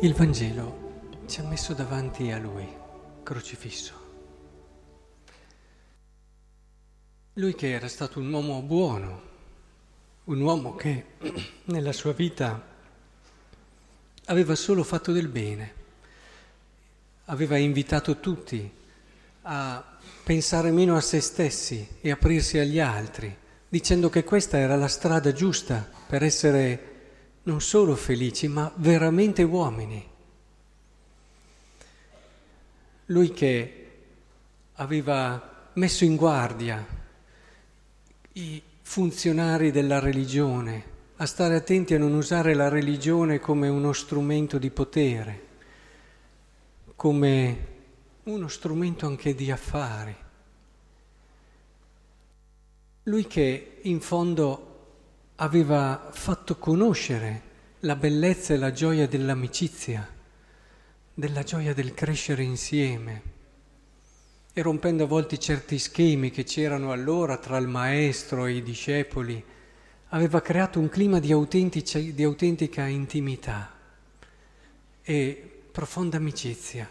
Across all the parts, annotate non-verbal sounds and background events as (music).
Il Vangelo ci ha messo davanti a lui, crocifisso. Lui che era stato un uomo buono, un uomo che (clears throat) nella sua vita aveva solo fatto del bene, aveva invitato tutti a pensare meno a se stessi e aprirsi agli altri, dicendo che questa era la strada giusta per essere non solo felici, ma veramente uomini. Lui che aveva messo in guardia i funzionari della religione a stare attenti a non usare la religione come uno strumento di potere, come uno strumento anche di affari. Lui che in fondo aveva fatto conoscere la bellezza e la gioia dell'amicizia, della gioia del crescere insieme e rompendo a volte certi schemi che c'erano allora tra il maestro e i discepoli, aveva creato un clima di, di autentica intimità e profonda amicizia.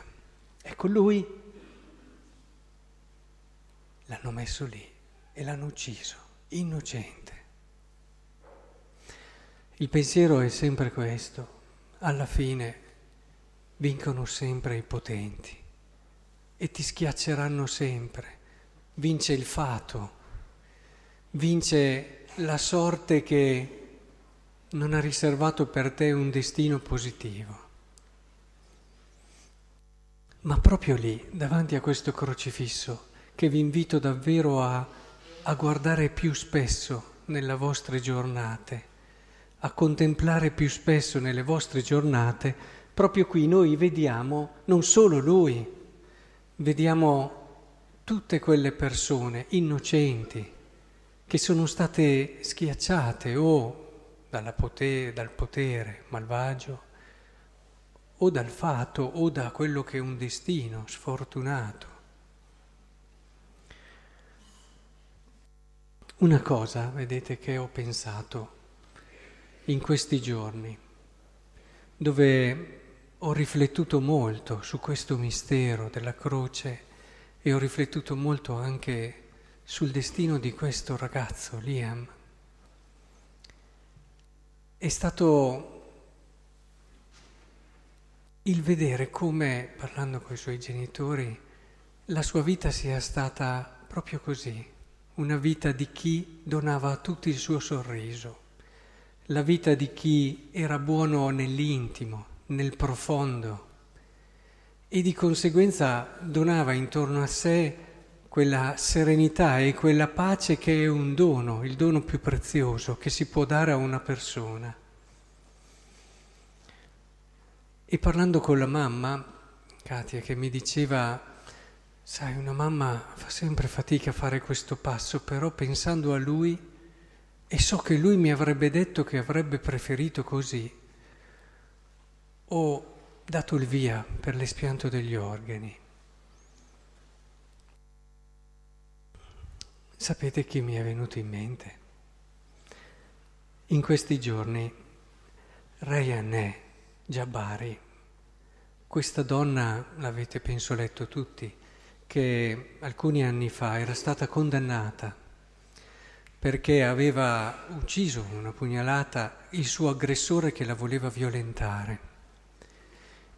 Ecco, lui l'hanno messo lì e l'hanno ucciso, innocente. Il pensiero è sempre questo, alla fine vincono sempre i potenti e ti schiacceranno sempre, vince il fato, vince la sorte che non ha riservato per te un destino positivo. Ma proprio lì, davanti a questo crocifisso, che vi invito davvero a, a guardare più spesso nelle vostre giornate, a contemplare più spesso nelle vostre giornate, proprio qui noi vediamo non solo Lui, vediamo tutte quelle persone innocenti che sono state schiacciate o potere, dal potere malvagio o dal fato o da quello che è un destino sfortunato. Una cosa, vedete, che ho pensato in questi giorni, dove ho riflettuto molto su questo mistero della croce e ho riflettuto molto anche sul destino di questo ragazzo, Liam. È stato il vedere come, parlando con i suoi genitori, la sua vita sia stata proprio così, una vita di chi donava a tutti il suo sorriso la vita di chi era buono nell'intimo, nel profondo e di conseguenza donava intorno a sé quella serenità e quella pace che è un dono, il dono più prezioso che si può dare a una persona. E parlando con la mamma, Katia, che mi diceva, sai, una mamma fa sempre fatica a fare questo passo, però pensando a lui e so che lui mi avrebbe detto che avrebbe preferito così, ho dato il via per l'espianto degli organi. Sapete chi mi è venuto in mente? In questi giorni Rayanè Jabari, questa donna, l'avete penso letto tutti, che alcuni anni fa era stata condannata perché aveva ucciso una pugnalata il suo aggressore che la voleva violentare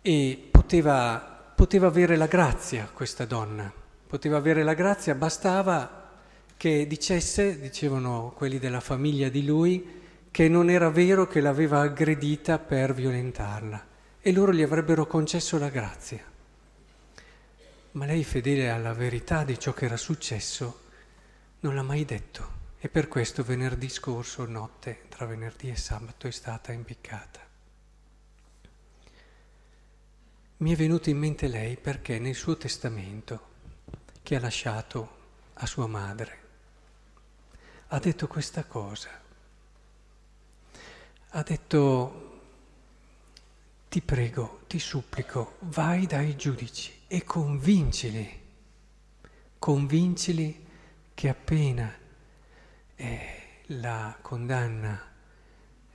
e poteva, poteva avere la grazia questa donna, poteva avere la grazia, bastava che dicesse, dicevano quelli della famiglia di lui, che non era vero che l'aveva aggredita per violentarla e loro gli avrebbero concesso la grazia. Ma lei, fedele alla verità di ciò che era successo, non l'ha mai detto. E per questo venerdì scorso, notte tra venerdì e sabato, è stata impiccata. Mi è venuta in mente lei perché nel suo testamento, che ha lasciato a sua madre, ha detto questa cosa. Ha detto, ti prego, ti supplico, vai dai giudici e convincili, convincili che appena e la condanna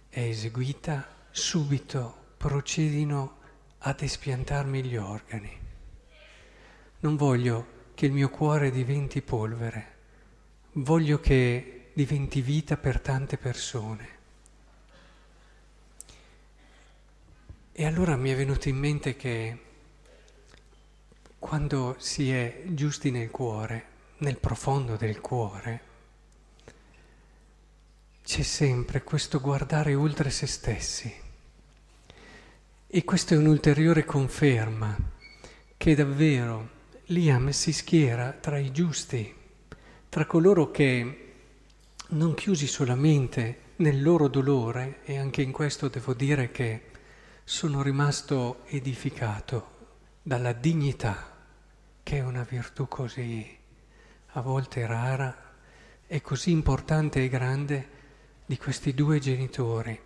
è eseguita, subito procedino ad espiantarmi gli organi. Non voglio che il mio cuore diventi polvere, voglio che diventi vita per tante persone. E allora mi è venuto in mente che quando si è giusti nel cuore, nel profondo del cuore, c'è sempre questo guardare oltre se stessi. E questa è un'ulteriore conferma che davvero Liam si schiera tra i giusti, tra coloro che non chiusi solamente nel loro dolore, e anche in questo devo dire che sono rimasto edificato dalla dignità, che è una virtù così a volte rara e così importante e grande di questi due genitori.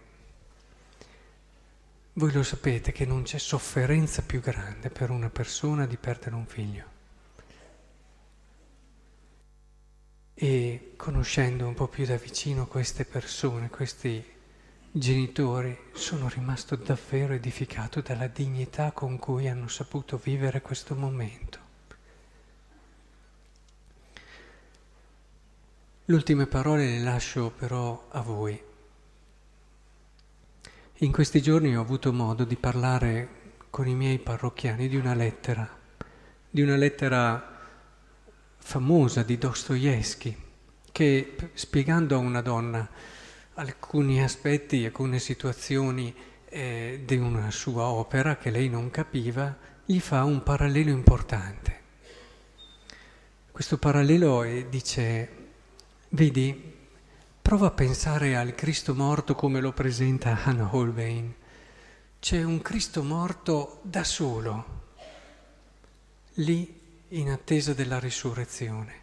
Voi lo sapete che non c'è sofferenza più grande per una persona di perdere un figlio. E conoscendo un po' più da vicino queste persone, questi genitori, sono rimasto davvero edificato dalla dignità con cui hanno saputo vivere questo momento. Le ultime parole le lascio però a voi. In questi giorni ho avuto modo di parlare con i miei parrocchiani di una lettera, di una lettera famosa di Dostoevsky, che spiegando a una donna alcuni aspetti, alcune situazioni eh, di una sua opera che lei non capiva, gli fa un parallelo importante. Questo parallelo eh, dice, vedi, Prova a pensare al Cristo morto come lo presenta Hannah Holbein. C'è un Cristo morto da solo, lì in attesa della risurrezione.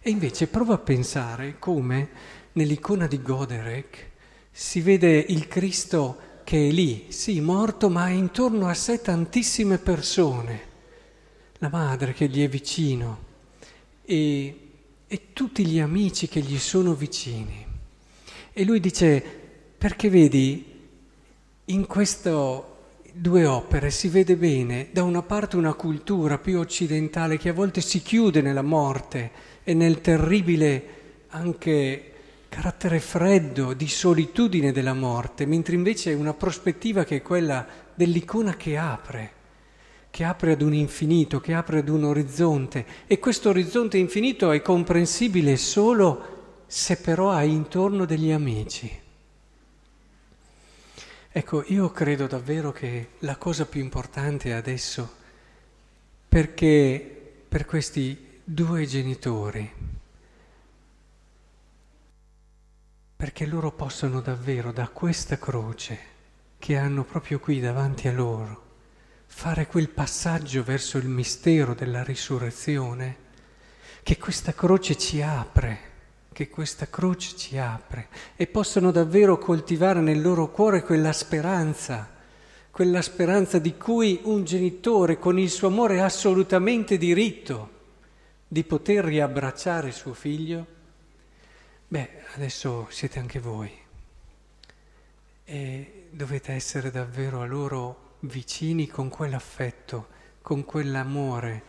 E invece prova a pensare come nell'icona di Goderek si vede il Cristo che è lì, sì, morto, ma ha intorno a sé tantissime persone, la madre che gli è vicino e e tutti gli amici che gli sono vicini. E lui dice, perché vedi, in queste due opere si vede bene da una parte una cultura più occidentale che a volte si chiude nella morte e nel terribile anche carattere freddo di solitudine della morte, mentre invece è una prospettiva che è quella dell'icona che apre che apre ad un infinito, che apre ad un orizzonte e questo orizzonte infinito è comprensibile solo se però hai intorno degli amici. Ecco, io credo davvero che la cosa più importante adesso, perché per questi due genitori, perché loro possano davvero da questa croce che hanno proprio qui davanti a loro, fare quel passaggio verso il mistero della risurrezione, che questa croce ci apre, che questa croce ci apre e possono davvero coltivare nel loro cuore quella speranza, quella speranza di cui un genitore con il suo amore ha assolutamente diritto di poter riabbracciare suo figlio. Beh, adesso siete anche voi e dovete essere davvero a loro vicini con quell'affetto, con quell'amore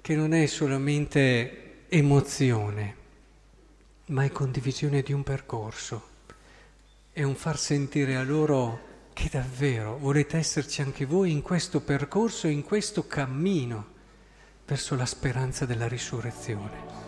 che non è solamente emozione, ma è condivisione di un percorso, è un far sentire a loro che davvero volete esserci anche voi in questo percorso, in questo cammino verso la speranza della risurrezione.